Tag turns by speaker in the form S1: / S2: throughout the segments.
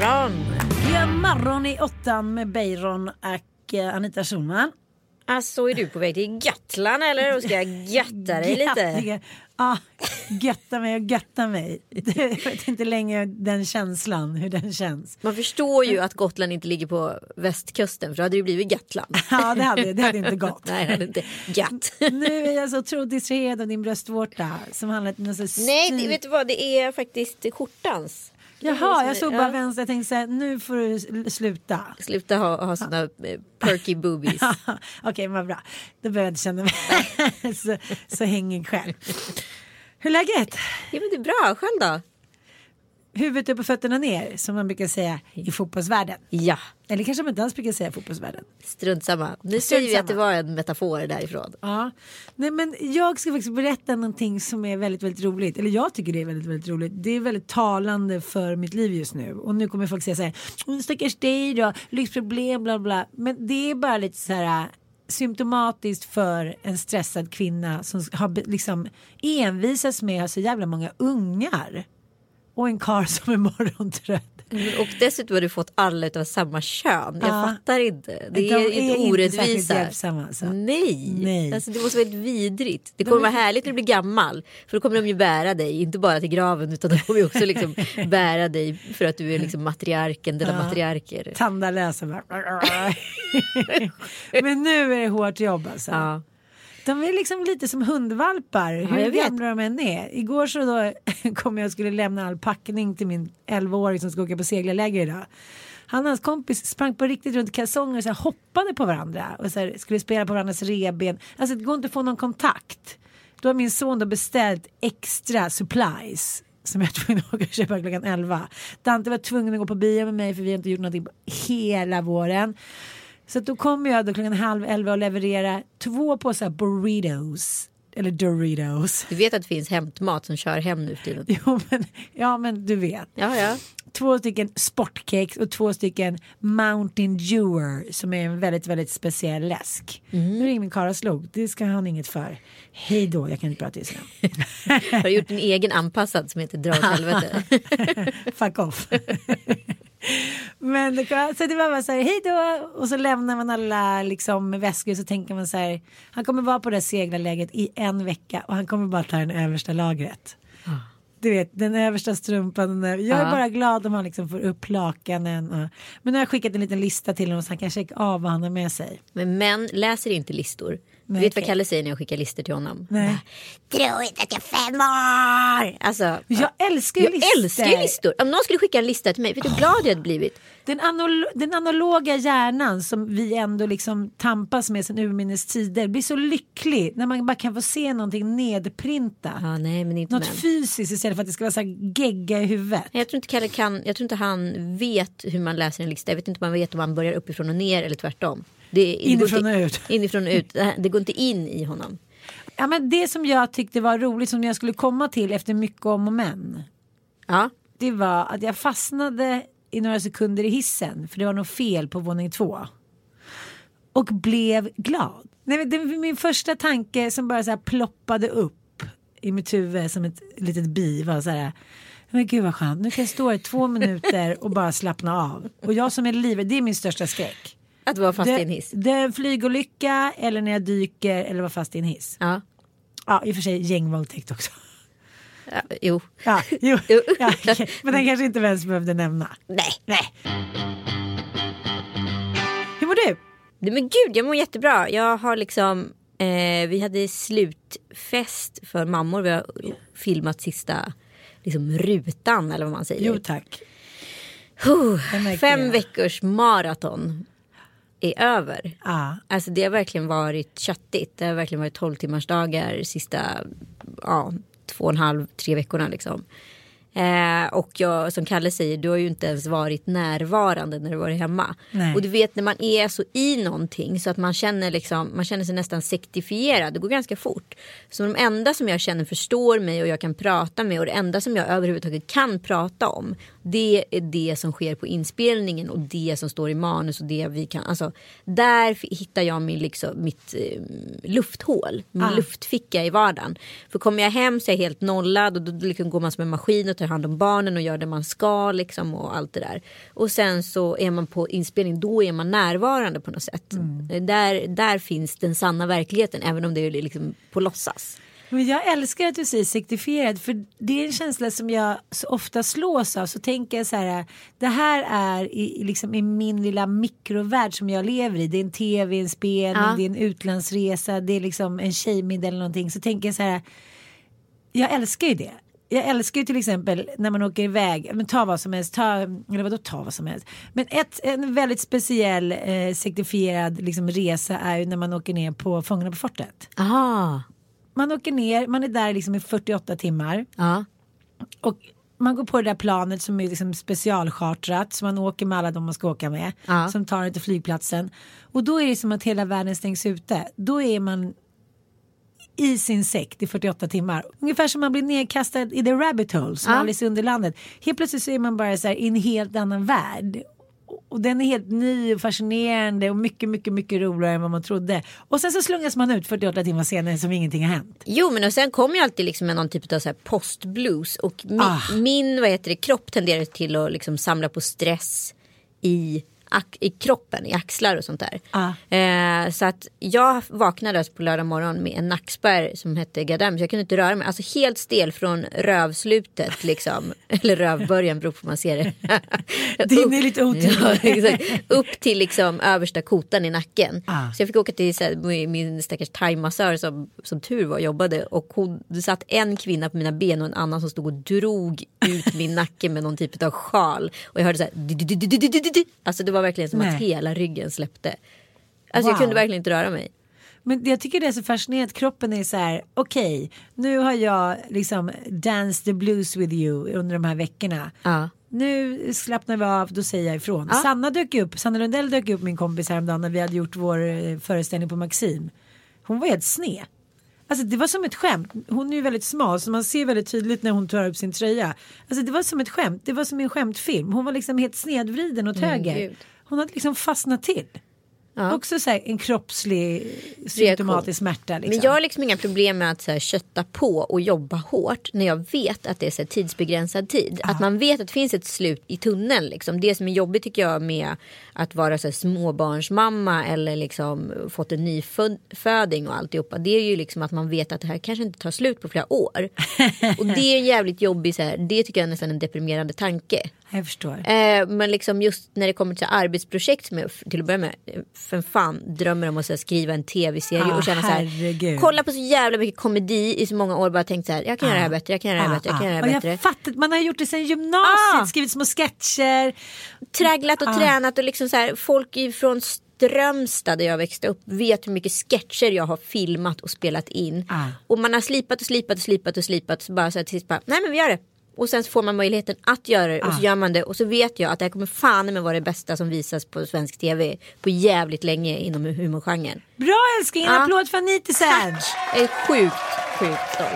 S1: Morgon!
S2: Ja, morgon i åttan med Beiron och eh, Anita Schulman.
S1: Alltså är du på väg till Gatland eller? Och ska jag götta dig lite?
S2: Ja, götta mig och götta mig. Jag vet inte längre den känslan, hur den känns.
S1: Man förstår ju att Gotland inte ligger på västkusten för då hade det blivit Gatland.
S2: Ja, det hade, det hade inte gått.
S1: Nej, det hade inte gatt.
S2: Nu är jag så otroligt distraherad av din bröstvårta som handlar om
S1: Nej, det, vet du vad? Det är faktiskt skjortans.
S2: Jaha, jag såg bara
S1: Ja.
S2: vänster. Jag tänkte så här, nu får du sluta.
S1: Sluta ha, ha såna perky boobies.
S2: Okej, vad bra. Då behöver jag inte känna mig så, så hängig själv. Hur är läget?
S1: Ja, men det är bra. Själv då?
S2: Huvudet upp och fötterna ner, som man brukar säga i fotbollsvärlden.
S1: Ja,
S2: Eller kanske man inte alls brukar säga i fotbollsvärlden.
S1: strunt samma. Nu säger vi att det var en metafor därifrån.
S2: Ja. Nej, men jag ska faktiskt berätta någonting som är väldigt, väldigt roligt. Eller jag tycker det är väldigt, väldigt roligt. Det är väldigt talande för mitt liv just nu. Och nu kommer folk säga så här, "Åh, stackars dig då, lyxproblem, bla bla. Men det är bara lite så här äh, symptomatiskt för en stressad kvinna som har liksom envisas med att ha så jävla många ungar. Och en karl som är morgontrött.
S1: Och dessutom har du fått alla av samma kön. Jag
S2: Ja.
S1: fattar inte. Det
S2: De
S1: är,
S2: är
S1: inte orättvisa.
S2: alltså.
S1: Nej.
S2: Nej.
S1: Alltså, det måste vara helt vidrigt. Det kommer vara härligt när du blir gammal. För då kommer de ju bära dig. Inte bara till graven utan de kommer ju också liksom bära dig. För att du är liksom matriarken, dina matriarker.
S2: Tandalösa bara. Men nu är det hårt jobb alltså.
S1: Ja.
S2: De är liksom lite som hundvalpar, hur
S1: jag vet.
S2: gamla de än är. Igår så då kom jag och skulle lämna all packning till min 11-åring som ska åka på seglarläger idag. Han och hans kompis sprang på riktigt runt kalsonger och så hoppade på varandra och så skulle spela på varandras reben. Alltså det går inte att få någon kontakt. Då har min son då beställt extra supplies som jag var tvungen att åka och köpa klockan 11. Dante var tvungen att gå på bio med mig för vi har inte gjort någonting på hela våren. Så då kommer jag då klockan halv elva och leverera två påsar burritos. Eller Doritos.
S1: Du vet att det finns hämtmat som kör hem nu för.
S2: Jo men, ja men du vet.
S1: Ja, ja.
S2: Två stycken sportcakes och två stycken Mountain Dewer som är en väldigt väldigt speciell läsk. Nu ringer min karl och slog. Det ska han inget för. Hej då, jag kan inte prata just nu.
S1: Har du gjort en egen anpassad som heter Dra åt helvete?
S2: Fuck off. Men så det var bara så här, hej då. Och så lämnar man alla liksom väskor så tänker man så här, han kommer vara på det seglarläget i en vecka och han kommer bara ta den översta lagret. Du vet, den översta strumpan. Den. Jag är
S1: Ja.
S2: bara glad om han liksom får upp lakanen. Och, men nu har jag skickat en liten lista till honom så han kan checka av vad han har med sig.
S1: Men män läser inte listor. Du
S2: Nej,
S1: vet vad
S2: okej.
S1: Kalle säger när jag skickar listor till honom?
S2: Nej.
S1: Tro inte att jag är fem år! Alltså,
S2: Jag älskar
S1: jag
S2: listor.
S1: älskar listor. Om någon skulle skicka en lista till mig, vet du hur glad jag hade blivit?
S2: Den, analo- den analoga hjärnan som vi ändå liksom tampas med sedan urminnes tider blir så lycklig när man bara kan få se någonting nedprintat.
S1: Ja, nej, men inte
S2: Något
S1: män.
S2: fysiskt istället för att det ska vara så här gegga i huvudet.
S1: Jag tror inte Kalle kan, jag tror inte han vet hur man läser en lista. Jag vet inte om man vet om man börjar uppifrån och ner eller tvärtom. Det,
S2: Inifrån och ut.
S1: Inifrån och ut. Det går inte in i honom.
S2: Ja, men det som jag tyckte var roligt som jag skulle komma till efter mycket om och men.
S1: Ja.
S2: Det var att jag fastnade i några sekunder i hissen för det var något fel på våning två. Och blev glad. Nej, det var min första tanke som bara så här ploppade upp i mitt huvud som ett litet bi var så här. Men gud vad skönt, nu kan jag stå i två minuter och bara slappna av. Och jag som är livrädd, det är min största skräck.
S1: Att vara fast i en hiss.
S2: en flygolycka eller när jag dyker eller vara fast i en hiss.
S1: Ja.
S2: Ja, i och för sig gängvåldtäkt också.
S1: Ja, jo.
S2: Ja, jo,
S1: Jo.
S2: ja, okej. men den kanske inte ens behövde nämna.
S1: Nej.
S2: Nej. Hur mår du?
S1: Men gud, jag mår jättebra. Jag har liksom, eh, vi hade slutfest för mammor. Vi har filmat sista liksom, rutan eller vad man säger.
S2: Jo tack. Märker
S1: fem veckors maraton är över.
S2: Ja.
S1: Alltså det har verkligen varit köttigt. Det har verkligen varit 12 timmars dagar sista ja, två och en halv, tre veckorna liksom. Eh, och jag, som Kalle säger, du har ju inte ens varit närvarande när du varit hemma.
S2: Nej.
S1: Och du vet när man är så i någonting så att man känner, liksom, man känner sig nästan sektifierad. Det går ganska fort. Så de enda som jag känner förstår mig och jag kan prata med och det enda som jag överhuvudtaget kan prata om det är det som sker på inspelningen och det som står i manus och det vi kan. Alltså, där hittar jag min, liksom, mitt eh, lufthål, min
S2: Ah.
S1: luftficka i vardagen. För kommer jag hem så är jag helt nollad och då liksom går man som en maskin och tar hand om barnen och gör det man ska liksom och allt det där. Och sen så är man på inspelning, då är man närvarande på något sätt.
S2: Mm.
S1: Där, där finns den sanna verkligheten även om det är liksom på låtsas.
S2: Men jag älskar att du säger sektifierad för det är en känsla som jag så ofta slås av. Så tänker jag så här, det här är i, liksom i min lilla mikrovärld som jag lever i. Det är en tv-inspelning,
S1: Ja.
S2: det är en utlandsresa, det är liksom en tjejmiddag eller någonting. Så tänker jag så här, jag älskar ju det. Jag älskar ju till exempel när man åker iväg, men ta vad som helst, ta, eller vadå ta vad som helst. Men ett, en väldigt speciell eh, sektifierad liksom, resa är ju när man åker ner på Fångarna på fortet.
S1: Aha.
S2: Man åker ner, man är där liksom i 48 timmar
S1: Ja.
S2: och man går på det där planet som är liksom specialchartrat så man åker med alla de man ska åka med
S1: Ja.
S2: som tar en till flygplatsen och då är det som att hela världen stängs ute. Då är man i sin sekt i 48 timmar. Ungefär som man blir nedkastad i the rabbit hole som
S1: Ja.
S2: Alice i Underlandet. Helt plötsligt så är man bara så här i en helt annan värld. Och den är helt ny och fascinerande och mycket, mycket, mycket roligare än vad man trodde. Och sen så slungas man ut 48 timmar senare som ingenting har hänt.
S1: Jo men och sen kommer ju alltid liksom med någon typ av så här postblues och min,
S2: Ah.
S1: min vad heter det, kropp tenderar till att liksom samla på stress i, i kroppen, i axlar och sånt där.
S2: Ah.
S1: Eh, så att jag vaknade alltså på lördag morgon med en nackspärr som hette Gadam så jag kunde inte röra mig. Alltså helt stel från rövslutet liksom. Eller rövbörjan beror på hur man ser det.
S2: Din är lite otydlig.
S1: Ja. Upp till liksom översta kotan i nacken.
S2: Ah.
S1: Så jag fick åka till här, min stackars thaimassör som, som tur var jobbade. Och hon, det satt en kvinna på mina ben och en annan som stod och drog ut min nacke med någon typ av sjal. Och jag hörde så här. Alltså det var verkligen som
S2: Nej.
S1: att hela ryggen släppte. Alltså jag
S2: Wow.
S1: kunde verkligen inte röra mig.
S2: Men jag tycker det är så fascinerande att kroppen är så här, okej, nu har jag liksom dance the blues with you under de här veckorna.
S1: Ja.
S2: Nu slappnar vi av, då säger jag ifrån.
S1: Ja.
S2: Sanna dök upp, Sanna Lundell dök upp min kompis häromdagen när vi hade gjort vår eh, föreställning på Maxim. Hon var helt sned. Alltså det var som ett skämt. Hon är ju väldigt smal så man ser väldigt tydligt när hon tar upp sin tröja. Alltså det var som ett skämt. Det var som en skämtfilm. Hon var liksom helt snedvriden åt höger.
S1: gud.
S2: Hon hade liksom fastnat till.
S1: Ja.
S2: Också så här, en kroppslig symptomatisk smärta. Liksom.
S1: Men jag har liksom inga problem med att så här, kötta på och jobba hårt när jag vet att det är så här, tidsbegränsad tid. Att man vet att det finns ett slut i tunneln. Liksom. Det som är jobbigt tycker jag med att vara så här, småbarnsmamma eller liksom fått en nyföding och alltihopa. Det är ju liksom att man vet att det här kanske inte tar slut på flera år. och det är en jävligt jobbig, så här, det tycker jag är nästan en deprimerande tanke.
S2: Jag förstår.
S1: Eh, men liksom just när det kommer till arbetsprojekt som jag till att börja med eh, för fan drömmer om att så här, skriva en tv-serie
S2: Ah,
S1: och känna så här.
S2: herregud.
S1: Kolla på så jävla mycket komedi i så många år bara tänkt så här. Jag kan göra det här bättre, jag kan göra det här bättre, jag kan göra det
S2: Ah,
S1: här bättre.
S2: jag fattar, man har gjort det sedan gymnasiet,
S1: Ah.
S2: skrivit små sketcher.
S1: Tragglat och
S2: Ah.
S1: tränat och liksom så här folk från Strömstad där jag växte upp vet hur mycket sketcher jag har filmat och spelat in.
S2: Ah.
S1: Och man har slipat och slipat och slipat och slipat. Så bara så här till sist bara, nej men vi gör det. Och sen så får man möjligheten att göra det och
S2: Ah.
S1: så gör man det. Och så vet jag att det här kommer fan med vara det bästa som visas på svensk tv på jävligt länge inom humorgenren.
S2: Bra älskling, en
S1: Ah.
S2: applåd för Anita Serge.
S1: Jag är sjukt, sjukt stolt.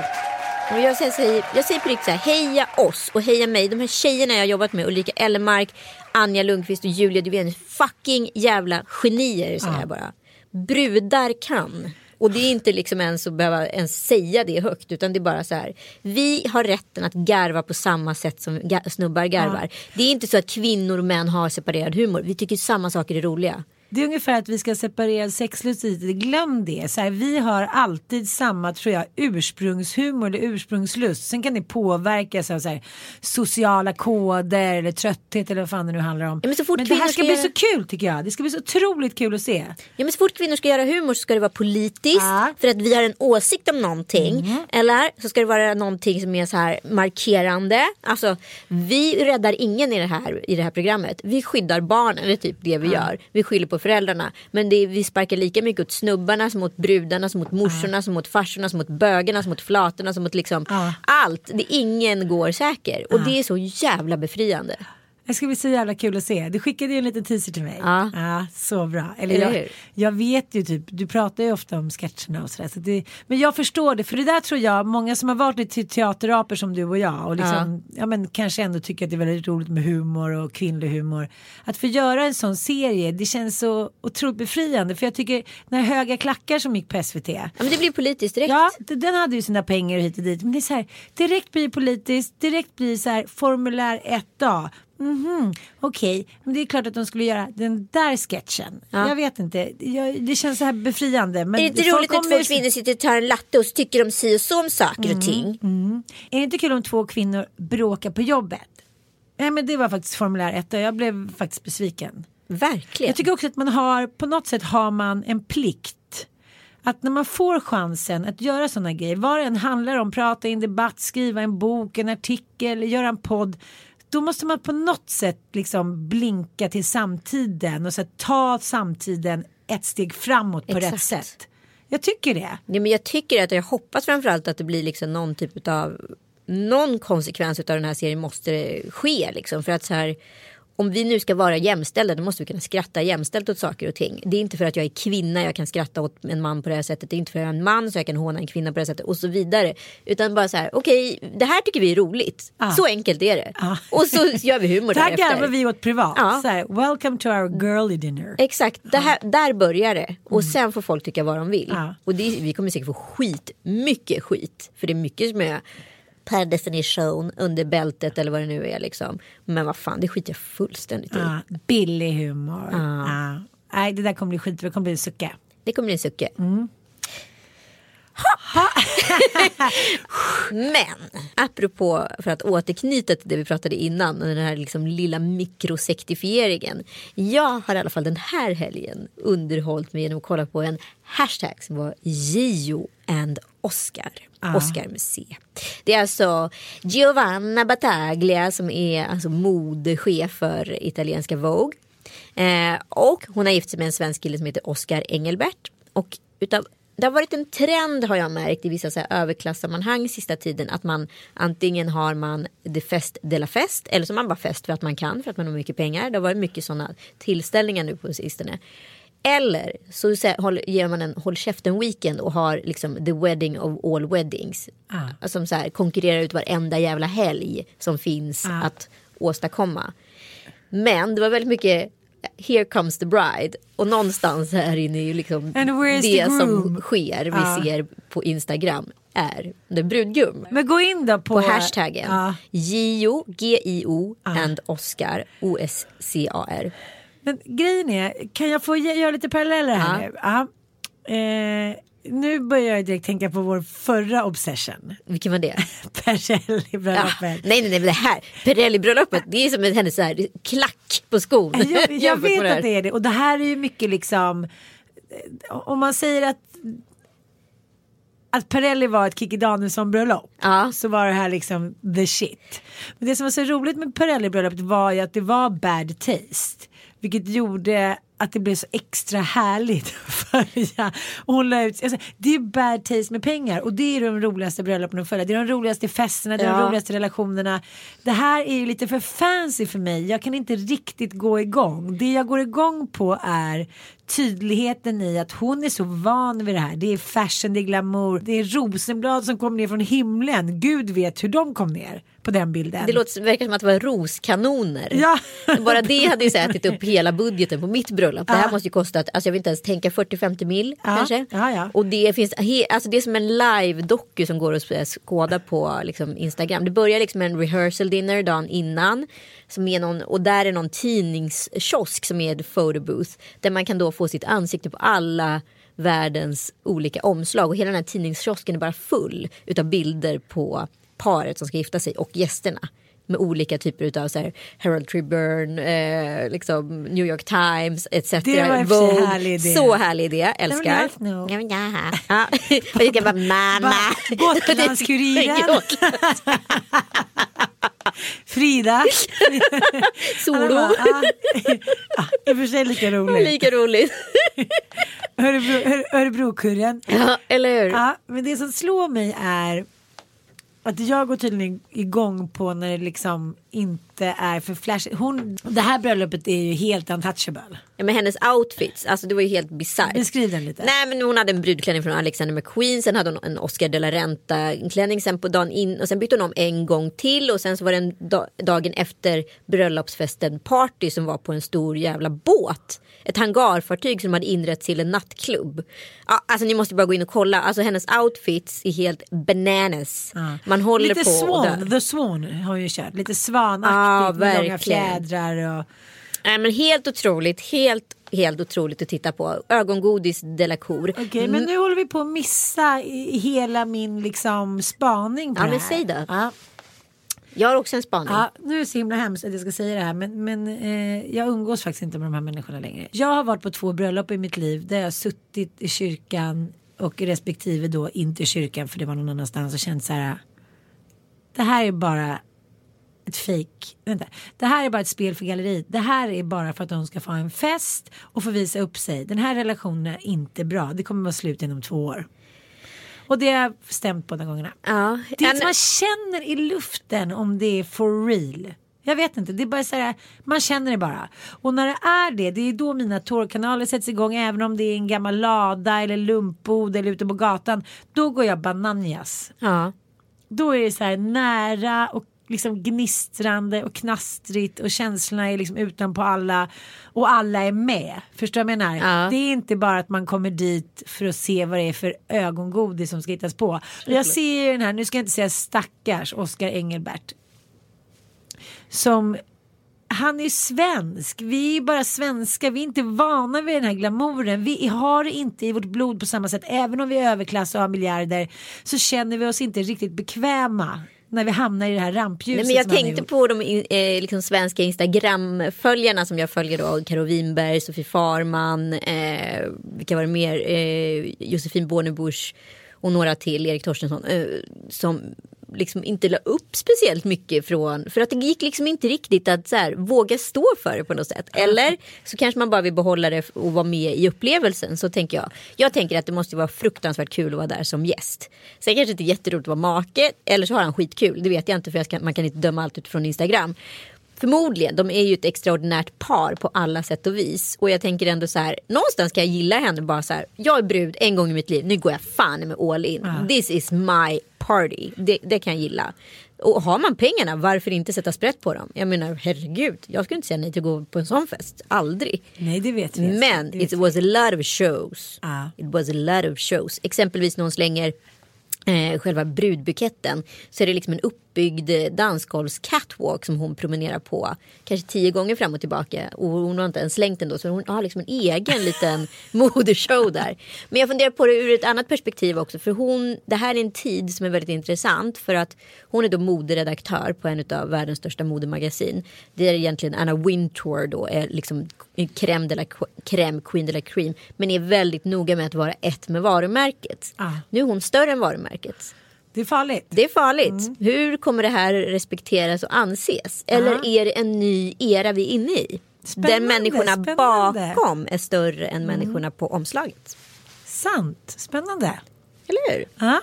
S1: Och jag, säger, jag säger på riktigt så här, heja oss och heja mig. De här tjejerna jag har jobbat med, Ulrika Ellemark, Anja Lundqvist och Julia Duvén, fucking jävla genier säger jag bara. Brudar kan. Och det är inte liksom ens att behöva ens säga det högt utan det är bara så här. Vi har rätten att garva på samma sätt som snubbar garvar. Det är inte så att kvinnor och män har separerad humor. Vi tycker samma saker är roliga.
S2: Det är ungefär att vi ska separera sexlust lite. Glöm det. Så här, vi har alltid samma tror jag ursprungshumor eller ursprungslust. Sen kan det påverkas av så här, sociala koder eller trötthet eller vad fan det nu handlar om.
S1: Ja, men så fort
S2: det här ska
S1: ska
S2: bli
S1: göra-
S2: så kul tycker jag. Det ska bli så otroligt kul att se.
S1: Ja men så fort kvinnor ska göra humor så ska det vara politiskt.
S2: Mm.
S1: för att vi har en åsikt om någonting. Eller så ska det vara någonting som är så här markerande. Alltså vi räddar ingen i det här, i det här programmet. Vi skyddar barnen, det är typ det vi gör. Vi skyller på föräldrarna. Men är, vi sparkar lika mycket åt snubbarna som åt brudarna, som åt morsorna, som åt farsorna, som åt bögarna, som åt flatorna, som åt liksom allt. Det, ingen går säker. Och det är så jävla befriande.
S2: Det ska bli så jävla kul att se. Du skickade ju en liten teaser till mig.
S1: Ja.
S2: så bra. Eller jag, jag vet ju typ, du pratar ju ofta om sketcherna och sådär. Så det, men jag förstår det, för det där tror jag, många som har varit lite teateraper som du och jag och liksom, ja. men kanske ändå tycker att det är väldigt roligt med humor och kvinnlig humor. Att få göra en sån serie, det känns så otroligt befriande. För jag tycker, när Höga klackar som gick på SVT,
S1: Ja, men det blir politiskt direkt.
S2: Ja, den hade ju sina pengar hit och dit. Men det är så här, direkt blir politiskt, direkt blir så här formulär 1A. Mhm, Okej, men det är klart att de skulle göra den där sketchen.
S1: Ja.
S2: Jag vet inte, jag, det känns så här befriande. Men
S1: Är det inte roligt
S2: kommer-
S1: två kvinnor sitter och tar en latte och så tycker de si och så om saker
S2: Mm.
S1: och ting?
S2: Är det inte kul om två kvinnor bråkar på jobbet? Nej men det var faktiskt formulär 1 och jag blev faktiskt besviken.
S1: Verkligen.
S2: Jag tycker också att man har, på något sätt har man en plikt. Att när man får chansen att göra sådana grejer, vad det än handlar om, prata i en debatt, skriva en bok, en artikel, göra en podd. Då måste man på något sätt liksom blinka till samtiden och så ta samtiden ett steg framåt på rätt
S1: Exakt.
S2: sätt. Jag tycker det.
S1: Ja, men jag tycker att jag hoppas framförallt att det blir liksom någon typ av någon konsekvens av den här serien måste ske liksom för att så här om vi nu ska vara jämställda då måste vi kunna skratta jämställt åt saker och ting. Det är inte för att jag är kvinna jag kan skratta åt en man på det här sättet. Det är inte för att jag är en man så jag kan håna en kvinna på det här sättet och så vidare. Utan bara så här okej det här tycker vi är roligt.
S2: Ja.
S1: Så enkelt är det.
S2: Ja.
S1: Och så gör vi humor därefter.
S2: garvar vi åt privat.
S1: Ja.
S2: Så här, Welcome to our girly dinner.
S1: Exakt, det här, där börjar det. Och sen får folk tycka vad de vill.
S2: Ja.
S1: Och det, vi kommer säkert få skit, mycket skit. För det är mycket som är per definition under bältet eller vad det nu är liksom. Men vad fan, det skiter jag fullständigt i.
S2: Ja, billig humor.
S1: Ja.
S2: Ja. Nej, det där kommer bli skit. Det kommer bli en sucka.
S1: Det kommer bli en sucke.
S2: Mm.
S1: Men apropå för att återknyta till det vi pratade innan. Den här liksom lilla mikrosektifieringen. Jag har i alla fall den här helgen underhållit mig genom att kolla på en hashtag som var Gio and Oscar. Oscar med C. Det är alltså Giovanna Battaglia som är alltså modechef för italienska Vogue. Eh, och hon har gift sig med en svensk kille som heter Oscar Engelbert. Och utav, det har varit en trend har jag märkt i vissa så här överklassammanhang sista tiden att man antingen har man det fest de la fest eller så har man bara fest för att man kan för att man har mycket pengar. Det har varit mycket sådana tillställningar nu på sistone. Eller så ger man en håll käften weekend och har liksom the wedding of all weddings.
S2: Ah.
S1: Som så här konkurrerar ut varenda jävla helg som finns
S2: Ah.
S1: att åstadkomma. Men det var väldigt mycket Here comes the bride. Och någonstans här inne är ju liksom det som sker, vi
S2: Ja.
S1: ser på Instagram är the brudgum.
S2: Men gå in då på,
S1: På hashtaggen
S2: Ja.
S1: Gio, G-I-O and Oscar, O-S-C-A-R.
S2: Men grejen är, kan jag få göra lite paralleller här
S1: Ja.
S2: nu? Ja. Eh, nu börjar jag direkt tänka på vår förra obsession.
S1: Vilken var det? Ja.
S2: Perselli-bröllopet.
S1: Nej, nej, nej, det här Pirelli-bröllopet, det är som hennes så här, klack på skon.
S2: Jag, jag vet
S1: här.
S2: att det är det och det här är ju mycket liksom eh, om man säger att att Perrelli var ett Kikki Danielsson bröllop
S1: Ja.
S2: så var det här liksom the shit. Men det som var så roligt med Perrelli bröllopet var ju att det var bad taste. Vilket gjorde att det blev så extra härligt hon la ut, alltså, det är bad taste med pengar och det är de roligaste bröllopen att följa. Det är de roligaste festerna, det är de
S1: Ja.
S2: roligaste relationerna. Det här är ju lite för fancy för mig. Jag kan inte riktigt gå igång. Det jag går igång på är tydligheten i att hon är så van vid det här. Det är fashion, det är glamour, det är rosenblad som kom ner från himlen. Gud vet hur de kom ner på den bilden.
S1: Det låter, verkar som att det var roskanoner.
S2: Ja.
S1: Bara det hade ju så ätit upp hela budgeten på mitt bröllop. Det här måste ju kosta, alltså jag vill inte ens tänka 40-50 mil
S2: Ja,
S1: kanske.
S2: ja.
S1: Och det finns, alltså det är som en live-doku som går att skåda på liksom Instagram. Det börjar liksom med en rehearsal dinner dagen innan. Som är någon, och där är någon tidningskiosk som är ett photobooth. Där man kan då få sitt ansikte på alla världens olika omslag. Och hela den här tidningskiosken är bara full utav bilder på paret som ska gifta sig och gästerna. Med olika typer av så här, Herald Tribune, eh, liksom New York Times etc.
S2: Det var sig en härlig idé.
S1: Så härlig idé, älskar. Ja, ja. Ja. Och jag ska bara mamma.
S2: Gotlandskuriren. Frida.
S1: Solo.
S2: Bara, ah, ah, I och för sig lika roligt.
S1: Lika roligt.
S2: Örebro, Öre- Örebrokurren.
S1: Ja, eller hur?
S2: Ja, men det som slår mig är att jag går tydligen igång på när det liksom inte är för flashigt. Hon, det här bröllopet är ju helt untouchable.
S1: Ja, men hennes outfits, alltså det var ju helt bisarrt.
S2: Beskriv den lite.
S1: Nej men hon hade en brudklänning från Alexander McQueen, sen hade hon en Oscar de la Renta klänning sen på dagen in och sen bytte hon om en gång till och sen så var det en da- dagen efter bröllopsfesten party som var på en stor jävla båt. Ett hangarfartyg som hade inrett till en nattklubb. Ja, alltså ni måste bara gå in och kolla, alltså hennes outfits är helt bananas. Man håller
S2: Lite
S1: på och
S2: Swan. The Swan har ju kört. Lite svanaktigt
S1: Ja,
S2: med långa fjädrar och
S1: Nej, men helt otroligt, helt, helt otroligt att titta på. Ögongodis de la Cour.
S2: Okej, men nu håller vi på att missa hela min liksom spaning på
S1: Ja,
S2: det
S1: men
S2: här.
S1: säg då.
S2: Ja.
S1: Jag har också en spaning.
S2: Ja, nu är det så himla hemskt att jag ska säga det här men, men eh, jag umgås faktiskt inte med de här människorna längre. Jag har varit på två bröllop i mitt liv där jag har suttit i kyrkan och respektive då inte i kyrkan för det var någon annanstans och känt så här. Det här är bara ett fake. Vänta. Det här är bara ett spel för galleriet. Det här är bara för att de ska få ha en fest och få visa upp sig. Den här relationen är inte bra. Det kommer vara slut inom två år. Och det har jag stämt båda gångerna.
S1: Ja,
S2: Det är
S1: en-
S2: man känner i luften om det är for real. Jag vet inte, det är bara så här, man känner det bara. Och när det är det, det är då mina tårkanaler sätts igång även om det är en gammal lada eller lumpbod eller ute på gatan. Då går jag bananjas.
S1: ja.
S2: Då är det så här nära och liksom gnistrande och knastrigt och känslorna är liksom utanpå alla och alla är med. Förstår du vad jag menar?
S1: Ja.
S2: Det är inte bara att man kommer dit för att se vad det är för ögongodis som ska hittas på. Jag ser ju den här, nu ska jag inte säga stackars Oskar Engelbert. Som han är svensk, vi är bara svenska, vi är inte vana vid den här glamouren. Vi har det inte i vårt blod på samma sätt. Även om vi är överklass och har miljarder så känner vi oss inte riktigt bekväma när vi hamnar i det här rampljuset.
S1: Nej, men jag tänkte på de eh, liksom svenska Instagram-följarna som jag följer då. Karo Winberg, Sofie Farman, eh, vilka var det mer? Eh, Josefin Bornebusch och några till, Erik Torstensson. Eh, som liksom inte la upp speciellt mycket från, för att det gick liksom inte riktigt att så här, våga stå för det på något sätt. Eller så kanske man bara vill behålla det och vara med i upplevelsen. Så tänker jag. Jag tänker att det måste vara fruktansvärt kul att vara där som gäst. Sen kanske det inte är jätteroligt att vara make, eller så har han skitkul. Det vet jag inte för jag ska, man kan inte döma allt utifrån Instagram. Förmodligen, de är ju ett extraordinärt par på alla sätt och vis. Och jag tänker ändå så här, någonstans kan jag gilla henne bara så här. Jag är brud en gång i mitt liv, nu går jag fan med all in. This is my party. Det, det kan jag gilla. Och har man pengarna, varför inte sätta sprätt på dem? Jag menar, herregud, jag skulle inte säga nej till att gå på en sån fest. Aldrig.
S2: Nej det vet vi.
S1: Men
S2: vet
S1: it was a lot of shows.
S2: Ja.
S1: It was a lot of shows. Exempelvis när hon slänger eh, själva brudbuketten så är det liksom en uppbyggd dansgolvs-catwalk som hon promenerar på. Kanske tio gånger fram och tillbaka. Och hon har inte ens slängt den då så hon har liksom en egen liten modeshow där. Men jag funderar på det ur ett annat perspektiv också. För hon, det här är en tid som är väldigt intressant. För att hon är då moderedaktör på en av världens största modemagasin. Det är egentligen Anna Wintour då är liksom crème de la crème, queen de la cream. Men är väldigt noga med att vara ett med varumärket.
S2: Ah.
S1: Nu är hon större än varumärket.
S2: Det är farligt.
S1: Det är farligt. Hur kommer det här respekteras och anses? Eller
S2: Ja.
S1: är det en ny era vi är inne i?
S2: Spännande,
S1: Där människorna
S2: spännande.
S1: bakom är större än människorna på omslaget.
S2: Sant, spännande.
S1: Eller hur?
S2: Ja.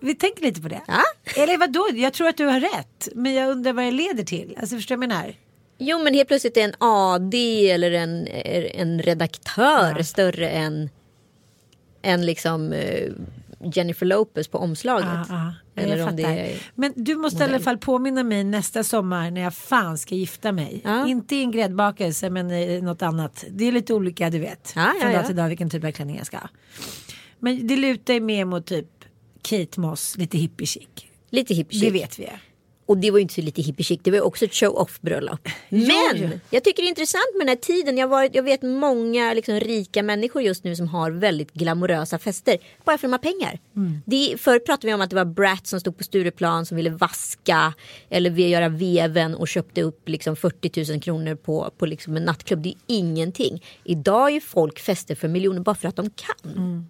S2: Vi tänker lite på det.
S1: Ja.
S2: Eller vadå, jag tror att du har rätt. Men jag undrar vad det leder till. Alltså förstår du vad jag menar?
S1: Jo men helt plötsligt är en AD eller en, en redaktör större än, än liksom eh, Jennifer Lopez på omslaget.
S2: Ja, ja.
S1: Eller om det är
S2: Men du måste i alla fall påminna mig nästa sommar när jag fan ska gifta mig.
S1: Ja.
S2: Inte i en gräddbakelse men i något annat. Det är lite olika du vet.
S1: Ja,
S2: Från dag
S1: ja.
S2: till dag vilken typ av klänning jag ska ha. Men det lutar ju mer mot typ Kate Moss, lite hippie chic.
S1: lite hippie
S2: Det
S1: chic.
S2: vet vi.
S1: Och det var ju inte så lite hippie det var ju också ett show-off bröllop. Men jag tycker det är intressant med den här tiden. Jag, varit, jag vet många liksom, rika människor just nu som har väldigt glamorösa fester. Bara för att de har pengar.
S2: Mm.
S1: Det, förr pratade vi om att det var Brat som stod på Stureplan som ville vaska. Eller göra veven och köpte upp liksom, 40 000 kronor på, på liksom, en nattklubb. Det är ingenting. Idag är folk fester för miljoner bara för att de kan.
S2: Mm.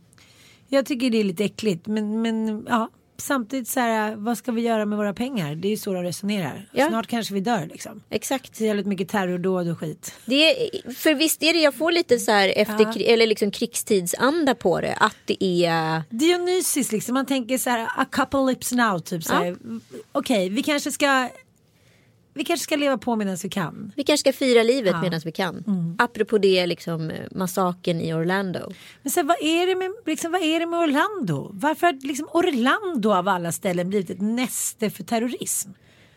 S2: Jag tycker det är lite äckligt men, men ja. Samtidigt så här, vad ska vi göra med våra pengar? Det är ju så de resonerar.
S1: Ja.
S2: Snart kanske vi dör liksom.
S1: Exakt.
S2: Det är jävligt mycket terrordåd och skit.
S1: Det är, för visst är det, jag får lite så här efter, eller liksom krigstidsanda på det. Att det är...
S2: Dionysis liksom, man tänker så här a couple lips now typ så här. Okej, vi kanske ska vi kanske ska leva på medan vi kan.
S1: Vi kanske ska fira livet
S2: Ja.
S1: medan vi kan. Apropå det liksom massaken i Orlando.
S2: Men här, vad, är det med, liksom, vad är det med Orlando? Varför har liksom Orlando av alla ställen blivit ett näste för terrorism?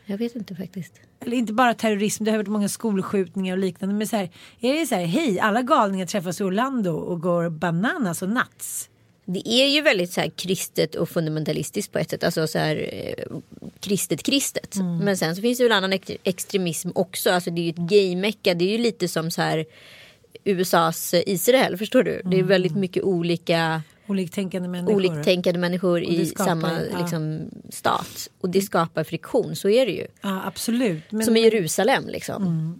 S1: Jag vet inte faktiskt.
S2: Eller inte bara terrorism, det har varit många skolskjutningar och liknande. Men så här, är det så här, hej, alla galningar träffas i Orlando och går bananas och nuts.
S1: Det är ju väldigt så här kristet och fundamentalistiskt på ett sätt. Alltså så här eh, kristet kristet. Men sen så finns det en annan ex- extremism också. Alltså det är ju ett gaymecka. Det är ju lite som så här USAs Israel. Förstår du? Det är väldigt mycket olika
S2: Oliktänkande människor.
S1: oliktänkande människor i
S2: skapar-
S1: samma
S2: ja.
S1: liksom, stat. Och det skapar friktion, så är det ju.
S2: Ja, absolut. Men,
S1: Som i Jerusalem liksom.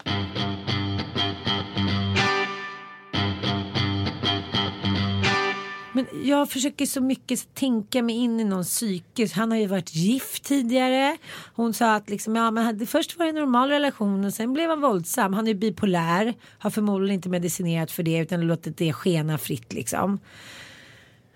S2: Men jag försöker så mycket tänka mig in i någons psyke. Han har ju varit gift tidigare. Hon sa att liksom, ja, men först var det en normal relation och sen blev han våldsam. Han är ju bipolär. Har förmodligen inte medicinerat för det utan låtit det skena fritt liksom.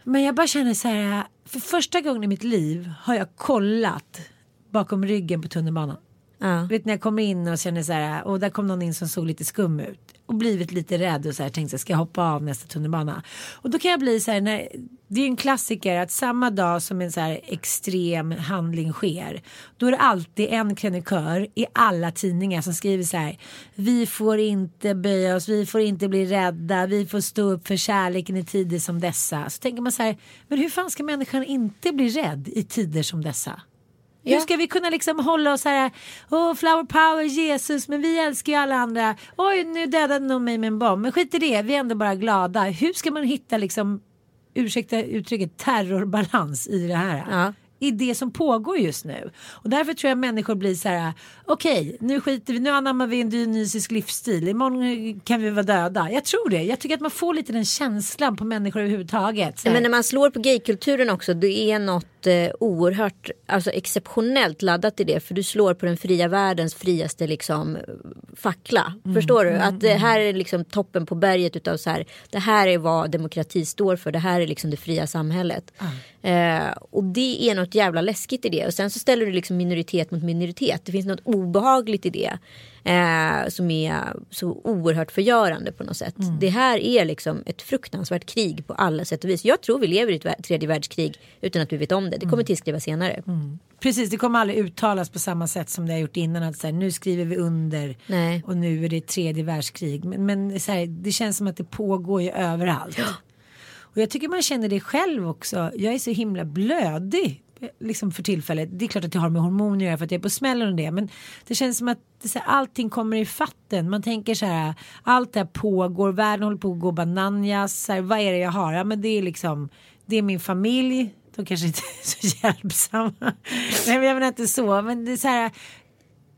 S2: Men jag bara känner så här. För första gången i mitt liv har jag kollat bakom ryggen på tunnelbanan.
S1: Ja.
S2: Vet när jag kommer in och känner så här. Och där kom någon in som såg lite skum ut. Och blivit lite rädd och så här tänkte ska jag hoppa av nästa tunnelbana. Och då kan jag bli så här. När, det är en klassiker att samma dag som en så här extrem handling sker. Då är det alltid en krönikör i alla tidningar som skriver så här. Vi får inte böja oss, vi får inte bli rädda, vi får stå upp för kärleken i tider som dessa. Så tänker man så här. Men hur fan ska människan inte bli rädd i tider som dessa? Hur
S1: Ja.
S2: ska vi kunna liksom hålla oss här, åh flower power Jesus, men vi älskar ju alla andra. Oj, nu dödade någon mig med en bomb, men skit i det, vi är ändå bara glada. Hur ska man hitta liksom, ursäkta uttrycket, terrorbalans i det här?
S1: Ja.
S2: I det som pågår just nu. Och därför tror jag människor blir så här, okej, nu skiter vi, nu anammar vi en dionysisk livsstil, imorgon kan vi vara döda. Jag tror det, jag tycker att man får lite den känslan på människor överhuvudtaget.
S1: Men när man slår på gaykulturen också, det är något eh, oerhört, alltså exceptionellt laddat i det. För du slår på den fria världens friaste liksom fackla. Förstår du? Att det här är liksom toppen på berget utav så här, det här är vad demokrati står för, det här är liksom det fria samhället. Eh, och det är något jävla läskigt i det. Och sen så ställer du liksom minoritet mot minoritet. Det finns något obehagligt i det. Eh, som är så oerhört förgörande på något sätt. Det här är liksom ett fruktansvärt krig på alla sätt och vis. Jag tror vi lever i ett tredje världskrig utan att vi vet om det. Det kommer tillskrivas senare.
S2: Precis, det kommer aldrig uttalas på samma sätt som det har gjort innan. Att så här, nu skriver vi under
S1: Nej.
S2: och nu är det tredje världskrig. Men, men så här, det känns som att det pågår ju överallt. Och jag tycker man känner det själv också. Jag är så himla blödig. Liksom för tillfället. Det är klart att jag har med hormoner att göra för att jag är på smällen och det. Men det känns som att det, så här, allting kommer i fatten. Man tänker så här. Allt det här pågår. Världen håller på att gå bananjas. Så här, vad är det jag har? Ja men det är liksom. Det är min familj. De kanske inte är så hjälpsamma. Nej men jag menar inte så. Men det är så här.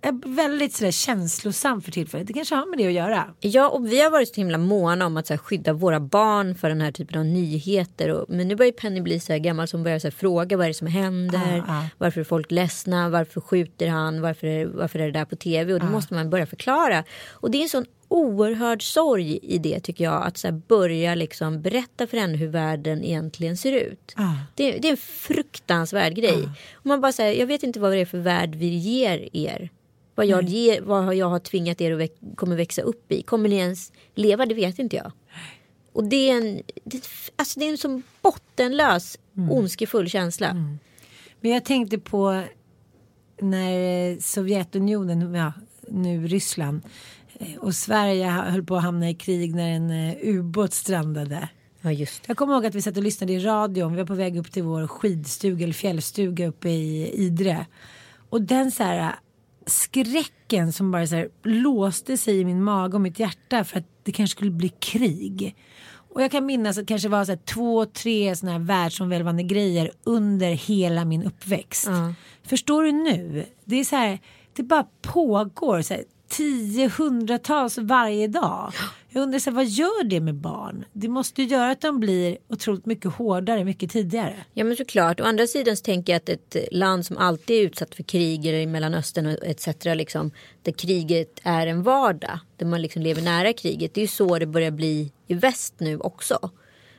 S2: Är väldigt sådär känslosam för tillfället. Det kanske har med det att göra.
S1: Ja, och vi har varit så himla måna om att så här, skydda våra barn för den här typen av nyheter. Och, men nu börjar Penny bli så gammal som börjar så här, fråga vad är det som händer.
S2: Ja, ja.
S1: Varför är folk ledsna? Varför skjuter han? Varför är, varför är det där på tv? Och det måste man börja förklara. Och det är en sån oerhörd sorg i det tycker jag. Att så börja liksom berätta för henne hur världen egentligen ser ut.
S2: Ja.
S1: Det, det är en fruktansvärd grej. Och man bara säger, jag vet inte vad det är för värld vi ger er. Vad jag, ger, vad jag har tvingat er att väx, kommer växa upp i. Kommer ni ens leva? Det vet inte jag. Och det är en, det, alltså det är en sån bottenlös ondskefull känsla.
S2: Men jag tänkte på när Sovjetunionen, ja, nu Ryssland eh, och Sverige höll på att hamna i krig när en eh, ubåt strandade.
S1: Ja just det.
S2: Jag kommer ihåg att vi satt och lyssnade i radion. Vi var på väg upp till vår skidstuga eller fjällstuga uppe i Idre. Och den så här skräcken som bara så här låste sig i min mage och mitt hjärta för att det kanske skulle bli krig. Och jag kan minnas att det kanske var så här två, tre sådana här världsomvälvande grejer under hela min uppväxt. Förstår du nu? Det är så här, det bara pågår så här, tio, hundratals varje dag. Jag undrar så här, vad gör det med barn? Det måste ju göra att de blir otroligt mycket hårdare mycket tidigare.
S1: Ja men såklart. Å andra sidan så tänker jag att ett land som alltid är utsatt för krig eller i Mellanöstern och etc. Liksom, där kriget är en vardag. Där man liksom lever nära kriget. Det är ju så det börjar bli i väst nu också.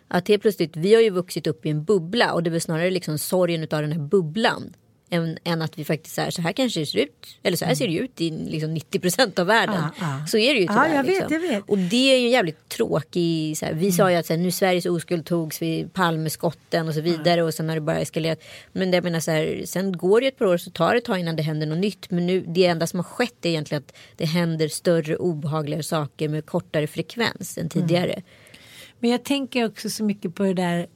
S1: Att helt plötsligt, vi har ju vuxit upp i en bubbla och det är väl snarare liksom sorgen av den här bubblan. Än, än att vi faktiskt är så här kanske det ser ut. Eller så här ser det ut i liksom 90 procent av världen.
S2: Ja, ja.
S1: Så är det ju tyvärr.
S2: jag vet,
S1: liksom.
S2: jag vet.
S1: Och det är ju en jävligt tråkig, så här, vi sa ju att så här, nu Sveriges oskuld togs vid Palmeskotten och så vidare och sen har det bara eskalerat. Men det, jag menar så här, sen går det ett par år så tar det ett tag innan det händer något nytt. Men nu, det enda som har skett är egentligen att det händer större obehagligare saker med kortare frekvens än tidigare.
S2: Men jag tänker också så mycket på det där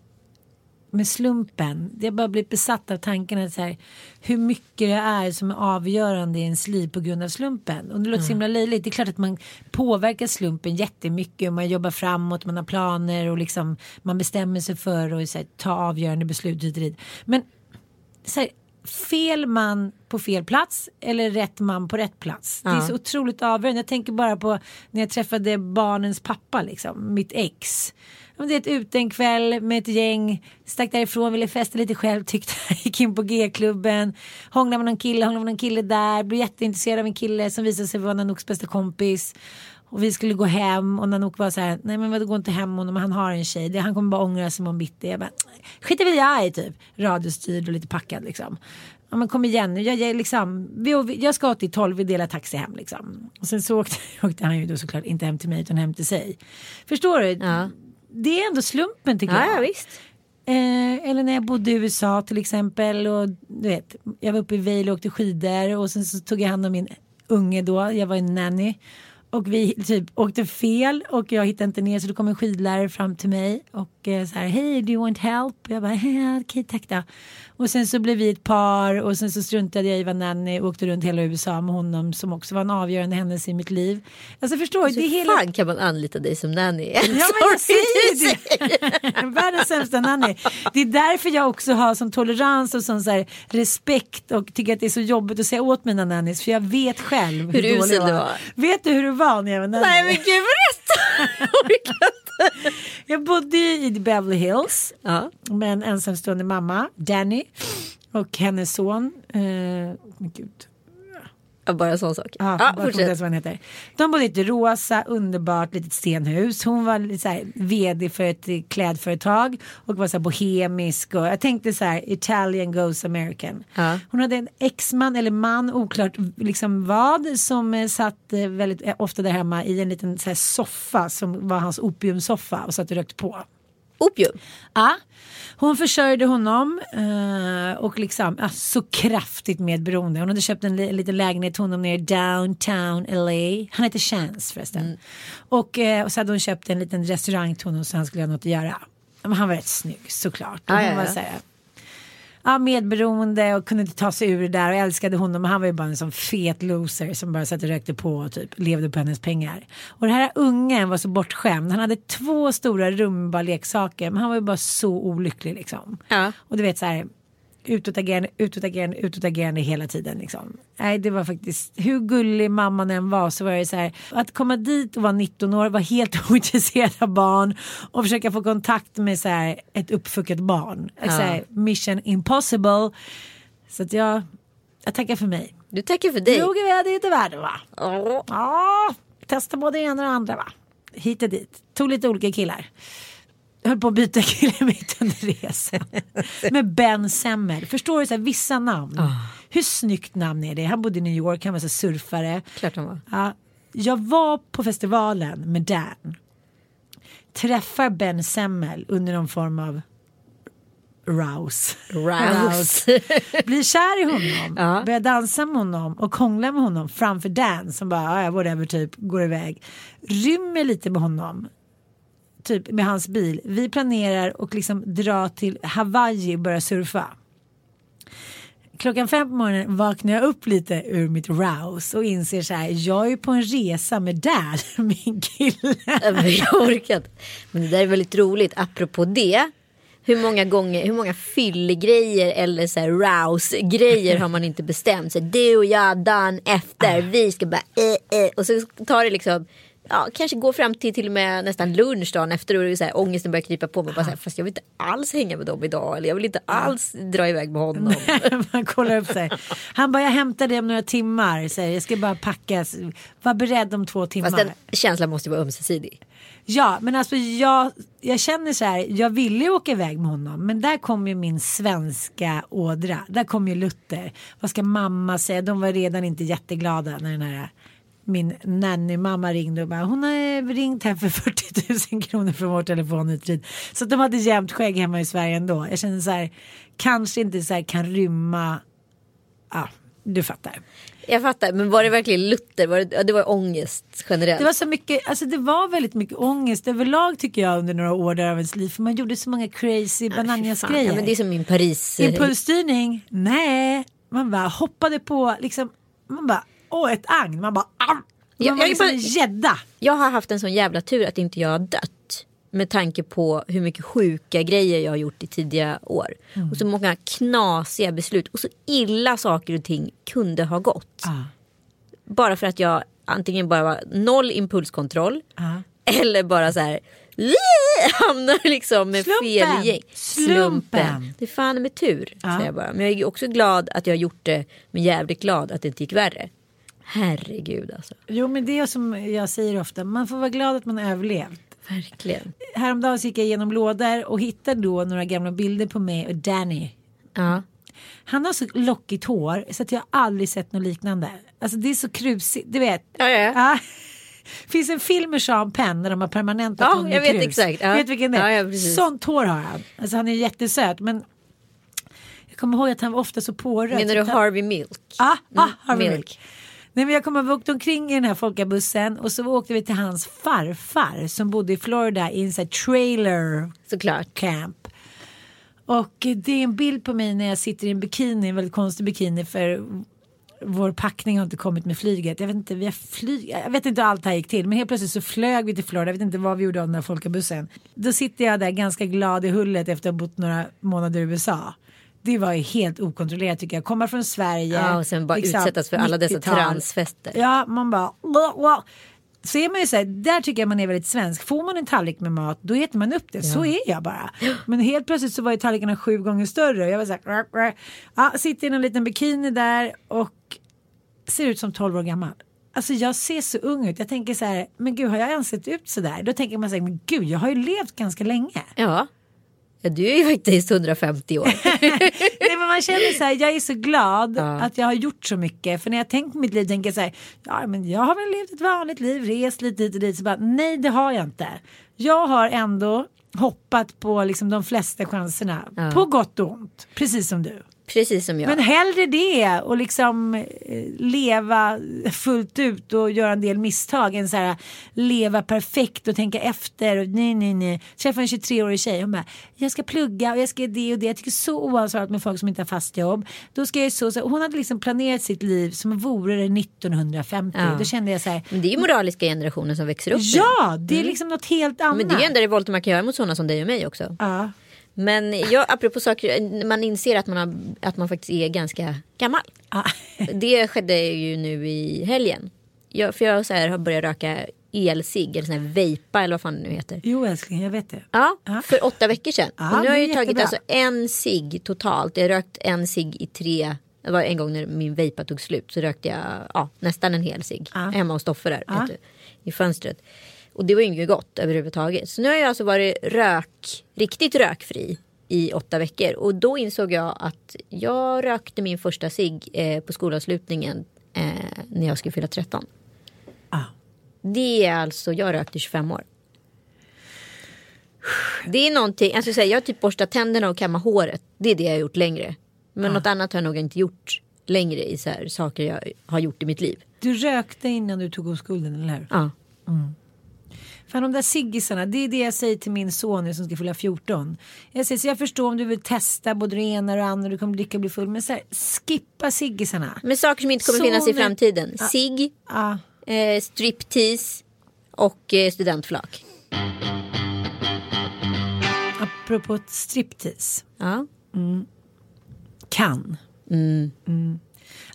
S2: med slumpen. Det har bara blivit besatt av tanken att så här, hur mycket det är som är avgörande i ens liv på grund av slumpen. Och det låter så himla löjligt. Det är klart att man påverkar slumpen jättemycket och man jobbar framåt, man har planer och liksom man bestämmer sig för att här, ta avgörande beslut hit och dit. Men så här, fel man på fel plats eller rätt man på rätt plats. Det är så otroligt avgörande. Jag tänker bara på när jag träffade barnens pappa, liksom, mitt ex. Men Det är ett ute en kväll med ett gäng, stack därifrån, ville festa lite själv, tyckte gick in på G-klubben, hånglade med någon kille, hånglade med någon kille där, blev jätteintresserad av en kille som visade sig vara Nanooks bästa kompis. Och vi skulle gå hem och Nanook var så här, nej men vadå gå inte hem honom, han har en tjej, det, han kommer bara ångra sig imorgon bitti. Jag bara, skiter väl jag i typ, radiostyrd och lite packad liksom. Ja men kom igen nu, jag, jag, liksom, vi, jag ska till 12, vi delar taxi hem liksom. Och sen så åkte, åkte han ju då såklart inte hem till mig utan hem till sig. Förstår du?
S1: Ja.
S2: Det är ändå slumpen tycker
S1: Ja,
S2: jag.
S1: ja visst.
S2: Eh, eller när jag bodde i USA till exempel. Och, du vet, jag var uppe i Vail och åkte skidor. Och sen så tog jag hand om min unge då. Jag var en nanny. Och vi typ åkte fel och jag hittade inte ner så då kom en skidlärare fram till mig och eh, så här hej do you want help? Jag bara "Ja, okej tack då. Och sen så blev vi ett par och sen så struntade jag i vad nanny och åkte runt hela USA med honom som också var en avgörande händelse i mitt liv. Alltså förstår du?
S1: Så
S2: Det hela...
S1: fan kan man anlita dig som nanny?
S2: Ja men jag säger det. Världens sämsta nanny. Det är därför jag också har sån tolerans och sån så här respekt och tycker att det är så jobbigt att säga åt mina nannies för jag vet själv hur,
S1: Hur usel du
S2: var.
S1: var.
S2: Vet du hur du var när jag var nanny?
S1: Nej men gud berätta! Jag
S2: bodde i Beverly Hills
S1: ja.
S2: med en ensamstående mamma, Danny och hennes son. Eh, gud.
S1: Bara en sån sak.
S2: Ja, bara inte
S1: fortsätt.
S2: vad han heter. De bodde i ett rosa, underbart litet stenhus. Hon var lite så här, vd för ett klädföretag och var så här bohemisk. Och jag tänkte så här, Italian goes American.
S1: Ja.
S2: Hon hade en exman eller man, oklart liksom vad, som eh, satt eh, väldigt eh, ofta där hemma i en liten så här, soffa som var hans opiumsoffa och satt och rökte på.
S1: Opium.
S2: Ja, hon försörjde honom eh, och liksom ja, så kraftigt medberoende. Hon hade köpt en li- liten lägenhet till honom nere i downtown LA. Han heter Chance förresten. Och, eh, och så hade hon köpt en liten restaurang till honom så han skulle ha något att göra. Men han var rätt snygg såklart. Och
S1: Ja,
S2: hon
S1: ja,
S2: var
S1: ja.
S2: så här, ja, medberoende och kunde inte ta sig ur det där och älskade honom. Men han var ju bara en sån fet loser som bara satt och rökte på och typ levde på hennes pengar. Och den här ungen var så bortskämd. Han hade två stora rumba leksaker men han var ju bara så olycklig liksom.
S1: Ja.
S2: Och du vet så här utåtagerande, utåtagerande, utåtagerande hela tiden liksom. Nej det var faktiskt, hur gullig mamman än var så var det så här att komma dit och vara 19 år, vara helt ointresserad av barn och försöka få kontakt med så här ett uppfuckat barn. Så här, mission impossible. Så att jag, jag tackar för mig.
S1: Du tackar för dig.
S2: Nog är det inte världen va? Ja, testa både det ena och det andra va. Hit och dit. Tog lite olika killar. Höll på att byta kille mitt under resan. Med Ben Semmel. Förstår du så här, vissa namn. Hur snyggt namn är det? Han bodde i New York, han var så surfare.
S1: Klart han var.
S2: Ja, jag var på festivalen med Dan. Träffar Ben Semmel under någon form av rouse.
S1: Rouse.
S2: Blir kär i honom.
S1: Ja.
S2: Börjar dansa med honom och hångla med honom framför Dan som bara "Ah, ja, whatever typ går iväg. Rymmer lite med honom. Typ med hans bil. Vi planerar och liksom dra till Hawaii och börja surfa. Klockan fem på morgonen vaknar jag upp lite ur mitt rouse och inser så här, jag är på en resa med Dan, min kille.
S1: Jag orkar inte. Men det där är väldigt roligt. Apropå det. Hur många gånger, hur många fyllegrejer eller så här rouse-grejer har man inte bestämt sig. Du och jag dagen efter, vi ska bara eh, eh. Och så tar det liksom, ja kanske går fram till till och med nästan lunch dagen efter och så här, ångesten börjar krypa på mig. Bara så här, fast jag vill inte alls hänga med dem idag. Eller jag vill inte alls dra iväg med honom.
S2: Man kollar upp sig. Han bara, jag hämtar det om några timmar. Säger, jag ska bara packa. Var beredd om två timmar.
S1: Fast den känslan måste ju vara ömsesidig.
S2: Ja, men alltså jag, jag känner så här, jag ville ju åka iväg med honom, men där kom ju min svenska ådra. Där kom ju Luther. Vad ska mamma säga? De var redan inte jätteglada när den här min nanny-mamma ringde och bara hon har ringt här för 40 000 kronor från vår telefonutrid. Så de hade jämnt skägg hemma i Sverige ändå. Jag känner så här, kanske inte så här kan rymma, ja, du fattar.
S1: Jag fattar, men var det verkligen Luther? Var det, det var ångest generellt.
S2: Det var så mycket, alltså det var väldigt mycket ångest överlag tycker jag under några år där av ens liv. För man gjorde så många crazy bananjas grejer.
S1: Ja, men det är som min Paris.
S2: Impulsstyrning? Nej. Man bara hoppade på liksom, man bara, åh ett agn. Man bara, ah! Man var
S1: jag är
S2: liksom en gädda.
S1: Jag har haft en sån jävla tur att inte jag har dött. Med tanke på hur mycket sjuka grejer jag har gjort i tidiga år.
S2: Mm.
S1: Och så många knasiga beslut. Och så illa saker och ting kunde ha gått. Bara för att jag antingen bara var noll impulskontroll.
S2: Ja.
S1: Eller bara så här. Hamnar liksom med
S2: Slumpen.
S1: fel gäng.
S2: Slumpen.
S1: Det är fan med tur.
S2: Ja.
S1: Säger jag bara. Men jag är också glad att jag har gjort det. Men jävligt glad att det inte gick värre. Herregud alltså.
S2: Jo men det är som jag säger ofta, man får vara glad att man överlevt.
S1: Verkligen.
S2: Häromdagen gick jag igenom lådor och hittade då några gamla bilder på mig och Danny.
S1: Ja.
S2: Han har så lockigt hår så att jag aldrig sett något liknande. Alltså det är så krusigt, du vet.
S1: Ja, ja, ja.
S2: Finns en film med Sean Penn när de har permanentat
S1: Ja, jag vet
S2: krus.
S1: exakt. Ja.
S2: Vet vilken det är?
S1: Ja, ja.
S2: Sånt hår har han. Alltså han är jättesöt men jag kommer ihåg att han var ofta så påröd.
S1: Menar du Harvey Milk?
S2: Ja, ah,
S1: Mm,
S2: Harvey
S1: Milk.
S2: Milk. Nej, men jag kommer ihåg vi åkte omkring i den här folkabussen och så åkte vi till hans farfar som bodde i Florida i en sån här trailer
S1: Såklart.
S2: camp. Och det är en bild på mig när jag sitter i en bikini, en väldigt konstig bikini för vår packning har inte kommit med flyget. Jag vet inte, vi har flyg... jag vet inte hur allt det här gick till men helt plötsligt så flög vi till Florida. Jag vet inte vad vi gjorde av den här folkabussen. Då sitter jag där ganska glad i hullet efter att ha bott några månader i USA. Det var ju helt okontrollerat tycker jag. Komma från Sverige.
S1: Ja, och sen bara
S2: liksom,
S1: utsättas för alla dessa
S2: 90-tal.
S1: transfester.
S2: Ja, man bara... "Wah, wah." Så är man ju så här, där tycker jag man är väldigt svensk. Får man en tallrik med mat då äter man upp det. Så är jag bara. Men helt plötsligt så var ju tallrikarna sju gånger större. Jag var så här, "Rah, rah." ja, sitter i en liten bikini där och ser ut som 12 år gammal. Alltså jag ser så ung ut. Jag tänker så här, men gud har jag ens sett ut så där? Då tänker man så här, men gud jag har ju levt ganska länge.
S1: Ja. ja, du är ju faktiskt 150 år.
S2: Man känner så här, jag är så glad
S1: Ja.
S2: att jag har gjort så mycket. För när jag tänker på mitt liv tänker jag så här, ja men jag har väl levt ett vanligt liv, rest lite hit och dit. Så bara, nej det har jag inte. Jag har ändå hoppat på liksom de flesta chanserna.
S1: Ja.
S2: På gott och ont, precis som du.
S1: Precis som jag.
S2: Men hellre det och liksom eh, leva fullt ut och göra en del misstag än så här leva perfekt och tänka efter och nej nej nej. Träffa en 23-årig tjej hon bara jag ska plugga och jag ska det och det. Jag tycker så oansvarigt med folk som inte har fast jobb. Då ska jag så, så hon hade liksom planerat sitt liv som vore det 1950.
S1: Ja.
S2: Då kände jag så här
S1: Men det är ju moraliska generationen som växer upp
S2: ja det är liksom något helt annat.
S1: Men det är ju enda revolten man kan göra mot sådana som dig och mig också.
S2: Ja.
S1: Men jag, apropå saker, man inser att man, har, att man faktiskt är ganska gammal.
S2: Ja.
S1: Det skedde ju nu i helgen. Jag, för jag så här, har börjat röka elcigg eller sån här vejpa eller vad fan det nu heter.
S2: Jo älskling jag vet det.
S1: Ja,
S2: Ja.
S1: för åtta veckor sedan. Och nu har jag ju tagit alltså en cigg totalt. Jag har rökt en cigg i tre. Det var en gång när min vejpa tog slut så rökte jag ja, nästan en hel.
S2: Ja.
S1: Hemma hos Stoffe där du, i fönstret. Och det var ju inget gott överhuvudtaget. Så nu har jag alltså varit rök, riktigt rökfri i åtta veckor. Och då insåg jag att jag rökte min första cigg eh, på skolavslutningen eh, när jag skulle fylla 13.
S2: Ah.
S1: Det är alltså, jag rökte 25 år. Det är någonting, alltså så här, jag har typ borstat tänderna och kammat håret. Det är det jag har gjort längre. Men något annat har jag nog inte gjort längre i så här, saker jag har gjort i mitt liv.
S2: Du rökte innan du tog oskulden, eller hur?
S1: Ja.
S2: Fan de där ciggisarna, det är det jag säger till min son nu som ska fylla 14. Jag säger så jag förstår om du vill testa både det ena och det andra, du kommer och bli full. Men så här, skippa ciggisarna.
S1: Men saker som inte kommer
S2: Så
S1: finnas i framtiden. Cigg,
S2: Ja.
S1: eh, striptease och eh, studentflak.
S2: Apropå striptease.
S1: Ja.
S2: Kan. Mm.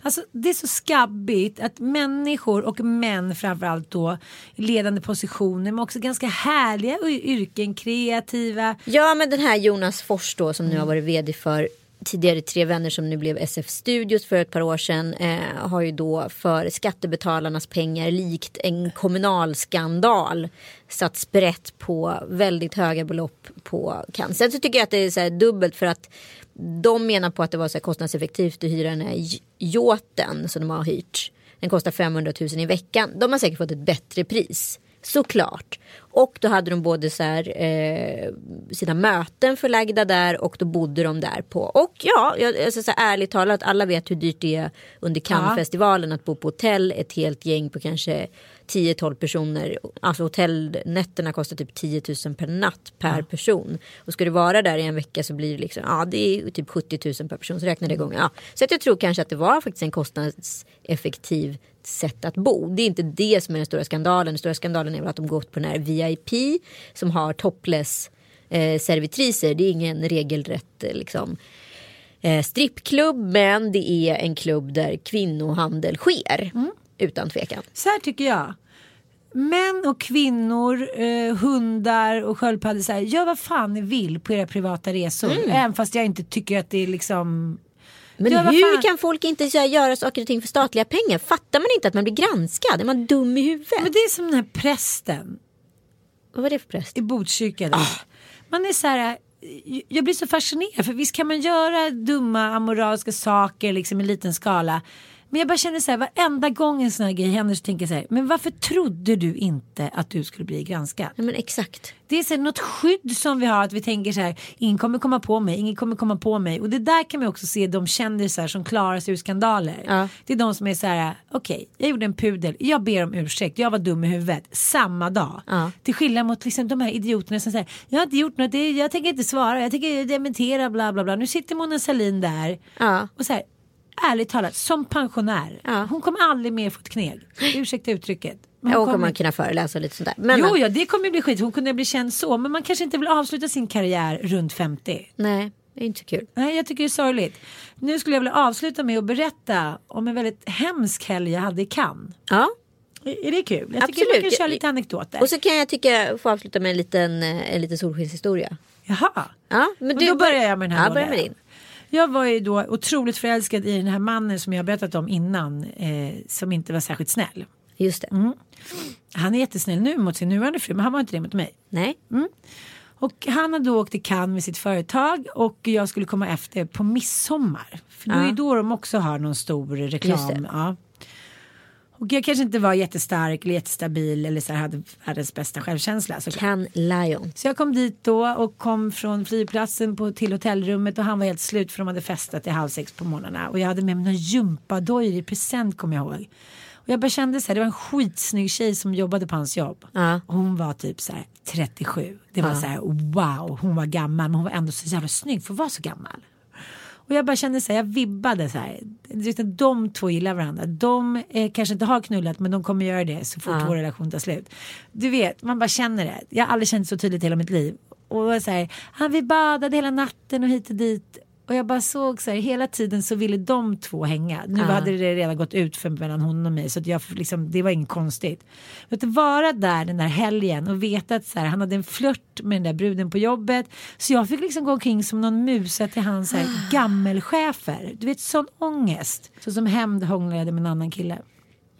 S2: Alltså det är så skabbigt att människor och män framförallt då i ledande positioner men också ganska härliga yrken, kreativa.
S1: ja men den här Jonas Fors då som nu har varit vd för tidigare Tre Vänner som nu blev SF Studios för ett par år sedan eh, har ju då för skattebetalarnas pengar likt en kommunalskandal satt sprätt på väldigt höga belopp på cancer. Sen så tycker jag att det är så här dubbelt för att de menar på att det var så kostnadseffektivt att hyra den här yachten som de har hyrt. Den kostar 500 000 i veckan. De har säkert fått ett bättre pris. Såklart. Och då hade de både så här, eh, sina möten förlagda där och då bodde de där på. Och ja, jag, alltså så här, ärligt talat, alla vet hur dyrt det är under Cannesfestivalen att bo på hotell. Ett helt gäng på kanske 10-12 personer. Alltså hotellnätterna kostar typ 10 000 per natt per person. Och ska du vara där i en vecka så blir det liksom, ja det är typ 70 000 per person. Så räknar det igång. Ja. Så att jag tror kanske att det var faktiskt en kostnadseffektiv sätt att bo. Det är inte det som är den stora skandalen. Den stora skandalen är väl att de gått på den här VIP som har topless eh, servitriser. Det är ingen regelrätt eh, liksom eh, strippklubb men det är en klubb där kvinnohandel sker. Utan tvekan.
S2: Så här tycker jag. Män och kvinnor, eh, hundar och sköldpaddor, så här, gör vad fan ni vill på era privata resor. Även fast jag inte tycker att det är liksom...
S1: Men
S2: Ja,
S1: hur kan folk inte göra saker och ting för statliga pengar? Fattar man inte att man blir granskad? Är man dum i huvudet?
S2: Men det är som den här prästen
S1: Vad var det för präst?
S2: i Botkyrka. där. Man är så här, jag blir så fascinerad för visst kan man göra dumma amoraliska saker liksom i liten skala. Men jag bara känner så här varenda gång en sån här grej händer så tänker jag så här. Men varför trodde du inte att du skulle bli granskad?
S1: Ja, men exakt.
S2: Det är så här, något skydd som vi har att vi tänker så här. Ingen kommer komma på mig, ingen kommer komma på mig. Och det där kan man också se de kändisar som klarar sig ur skandaler.
S1: Ja.
S2: Det är de som är så här. Okej, jag gjorde en pudel. Jag ber om ursäkt. Jag var dum i huvudet. Samma dag.
S1: Ja.
S2: Till skillnad mot liksom, de här idioterna som säger. Jag har inte gjort något. Jag tänker inte svara. Jag tänker dementera bla bla bla. Nu sitter Mona Sahlin där.
S1: Ja.
S2: Och så här. Ärligt talat, som pensionär.
S1: Ja.
S2: Hon kommer aldrig mer få ett kneg. Ursäkta uttrycket. Hon
S1: Och kommer
S2: kommer-
S1: man kunna föreläsa och lite sånt där. Men,
S2: Jo, ja, det kommer bli skit. Hon kunde bli känd så. Men man kanske inte vill avsluta sin karriär runt 50.
S1: Nej, det är inte så kul.
S2: Nej, jag tycker det är sorgligt. Nu skulle jag vilja avsluta med att berätta om en väldigt hemsk helg jag hade i Cannes.
S1: Ja.
S2: Är det kul? Jag tycker
S1: Absolut.
S2: man kan köra lite anekdoter.
S1: Och så kan jag tycka, få avsluta med en liten, eh, en liten solskenshistoria.
S2: Jaha.
S1: Ja, men,
S2: Men
S1: du
S2: då börjar jag med den här
S1: Ja, börja med din.
S2: Jag var ju då otroligt förälskad i den här mannen som jag har berättat om innan. Eh, som inte var särskilt snäll.
S1: Just det.
S2: Mm. Han är jättesnäll nu mot sin nuvarande fru men han var inte det mot mig.
S1: Nej.
S2: Och han hade då åkt till Cannes med sitt företag och jag skulle komma efter på midsommar. För då
S1: Ja.
S2: är då de också har någon stor reklam.
S1: det.
S2: Ja. Och jag kanske inte var jättestark eller jättestabil eller så här hade världens bästa självkänsla. såklart.
S1: Can Lion.
S2: Så jag kom dit då och kom från flygplatsen på, till hotellrummet och han var helt slut för de hade festat till halv sex på morgnarna. Och jag hade med mig några gympadojor i present kommer jag ihåg. Och jag bara kände så här, det var en skitsnygg tjej som jobbade på hans jobb. Och hon var typ så här 37. Det var så här wow, hon var gammal men hon var ändå så jävla snygg för att vara så gammal. Och jag bara kände så här, jag vibbade så här. De två gillar varandra. De eh, kanske inte har knullat men de kommer göra det så fort vår relation tar slut. Du vet, man bara känner det. Jag har aldrig känt så tydligt i hela mitt liv. Och så här, han vi badade hela natten och hit och dit. Och jag bara såg så här, hela tiden så ville de två hänga. Nu hade det redan gått ut för mellan honom och mig så jag liksom, det var inget konstigt. Men att vara där den där helgen och veta att så här, han hade en flört med den där bruden på jobbet. Så jag fick liksom gå omkring som någon musa till hans här, gammelchefer. Du vet sån ångest. Så som hämnd hånglade jag med en annan kille.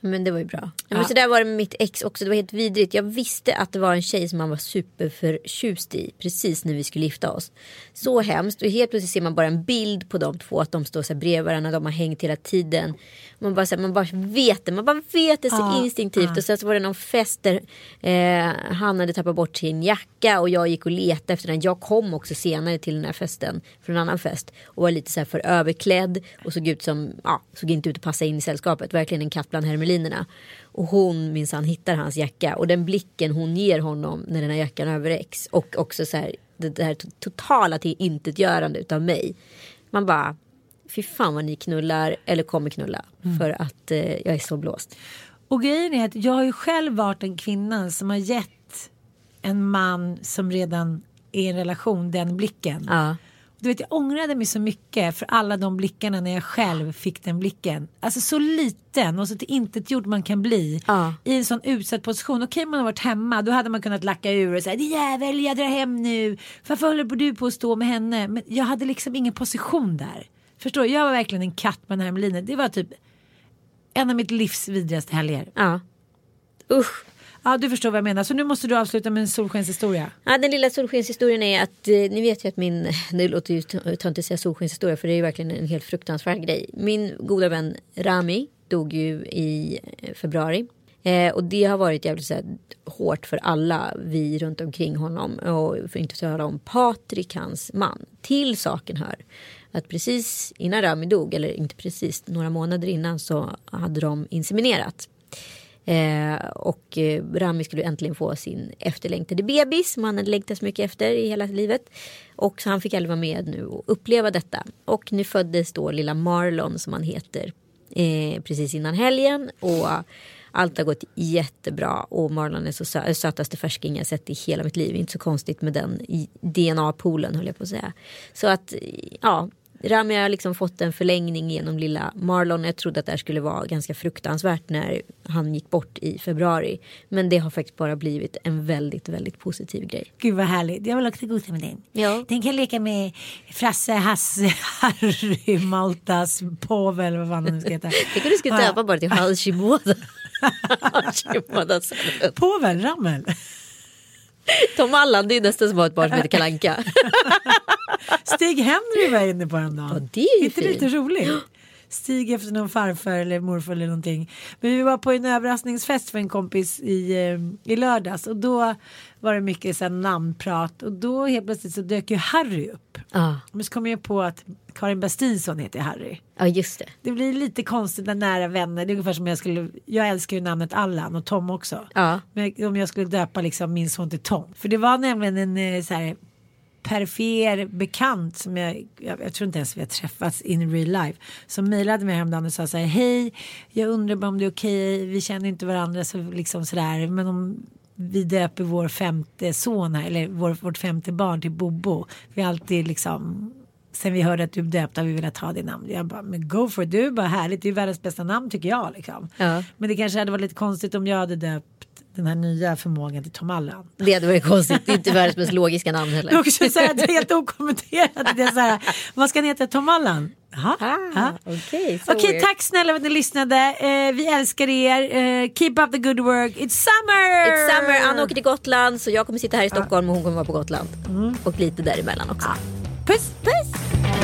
S1: Men det var ju bra. Ja, men så där var det med mitt ex också. Det var helt vidrigt. Jag visste att det var en tjej som man var superförtjust i. Precis när vi skulle gifta oss. Så hemskt. Och helt plötsligt ser man bara en bild på de två. Att de står så här bredvid varandra. De har hängt hela tiden. Man bara, så här, man bara vet det. Man bara vet det så
S2: Ja,
S1: instinktivt. Och sen så var det någon fest där eh, han hade tappat bort sin jacka. Och jag gick och letade efter den. Jag kom också senare till den här festen. Från en annan fest. Och var lite så här för överklädd. Och såg ut som, ja, såg inte ut att passa in i sällskapet. Verkligen en katt bland hermelinerna. Och hon minsann hittar hans jacka. Och den blicken hon ger honom när den här jackan överräcks. Och också så här, det to- totala till intetgörande utav mig. Man bara, fy fan vad ni knullar eller kommer knulla. För att eh, jag är så blåst.
S2: Och grejen är att jag har ju själv varit en kvinna som har gett en man som redan är i en relation den blicken.
S1: Ja.
S2: Du vet, jag ångrade mig så mycket för alla de blickarna när jag själv fick den blicken. Alltså så liten och så till intet gjord man kan bli
S1: Ja.
S2: i en sån utsatt position. Okej, man har varit hemma, då hade man kunnat lacka ur och säga din jävel, jag drar hem nu. Varför håller du på att stå med henne? Men jag hade liksom ingen position där. Förstår du? Jag var verkligen en katt på den här melinen. Det var typ en av mitt livs vidrigaste helger.
S1: ja. Usch.
S2: Ja, du förstår vad jag menar. Så nu måste du avsluta med en solskenshistoria.
S1: Ja, den lilla solskenshistorien är att eh, ni vet ju att min, det låter ju töntigt att säga solskenshistoria för det är ju verkligen en helt fruktansvärd grej. Min goda vän Rami dog ju i eh, februari. Eh, och det har varit jävligt så här, hårt för alla vi runt omkring honom. Och för inte att tala om Patrik, hans man. Till saken hör att precis innan Rami dog, eller inte precis, några månader innan så hade de inseminerat. Eh, och eh, Rami skulle äntligen få sin efterlängtade bebis som han hade längtat så mycket efter i hela livet. Och så han fick aldrig vara med nu och uppleva detta. Och nu föddes då lilla Marlon som han heter eh, precis innan helgen. Och allt har gått jättebra och Marlon är så sö- sötaste färsking jag sett i hela mitt liv. Inte så konstigt med den DNA-poolen höll jag på att säga. Så att ja, Rami har liksom fått en förlängning genom lilla Marlon. Jag trodde att det här skulle vara ganska fruktansvärt när han gick bort i februari. Men det har faktiskt bara blivit en väldigt, väldigt positiv grej.
S2: Gud vad härligt. Jag vill också gosa med den.
S1: Ja.
S2: Den kan leka med Frasse, Hasse, Harry, Maltas, Povel, vad fan nu ska heta.
S1: Tänk om du skulle döpa bara till Hashimoda. Hashimoda Saloon.
S2: Povel, Rammel.
S1: Tom Allan, det är nästan som att ha ett barn som heter Kalle Anka.
S2: Stig Henry var jag inne på häromdagen.
S1: Ja, det är ju
S2: inte lite roligt? Stig efter någon farfar eller morfar eller någonting. Men vi var på en överraskningsfest för en kompis i, eh, i lördags och då var det mycket så namnprat och då helt plötsligt så dök ju Harry upp.
S1: Ja,
S2: Men så kom jag på att Karin Bastinsson heter Harry.
S1: ja just det.
S2: Det blir lite konstigt när nära vänner. Det är ungefär som jag skulle. Jag älskar ju namnet Allan och Tom också.
S1: Ja.
S2: Men om jag skulle döpa liksom min son till Tom. För det var nämligen en eh, så här perifer bekant som jag, jag, jag tror inte ens vi har träffats in real life. Som mejlade mig häromdagen och sa så här. Hej, jag undrar bara om det är okej. Vi känner inte varandra så liksom sådär. Men om vi döper vår femte son här, eller vår, vårt femte barn till Bobo. Vi har alltid liksom Sen vi hörde att du döpte har vi velat ha det namnet. Jag bara, men go for it. Du är bara härligt. Det är världens bästa namn tycker jag. Liksom.
S1: Ja.
S2: Men det kanske hade varit lite konstigt om jag hade döpt den här nya förmågan till Tom Allan.
S1: Det hade varit konstigt. Det är inte världens mest logiska namn
S2: Det är
S1: heller.
S2: också så här, det är helt okommenterat. Det är så här, vad ska han heta? Tom Allan?
S1: Ah. Okej,
S2: Okej,
S1: weird.
S2: tack snälla för att ni lyssnade. Eh, vi älskar er. Eh, keep up the good work. It's summer!
S1: It's summer, Anna åker till Gotland så jag kommer sitta här i Stockholm och hon kommer vara på Gotland. Och lite däremellan också.
S2: Puss, puss!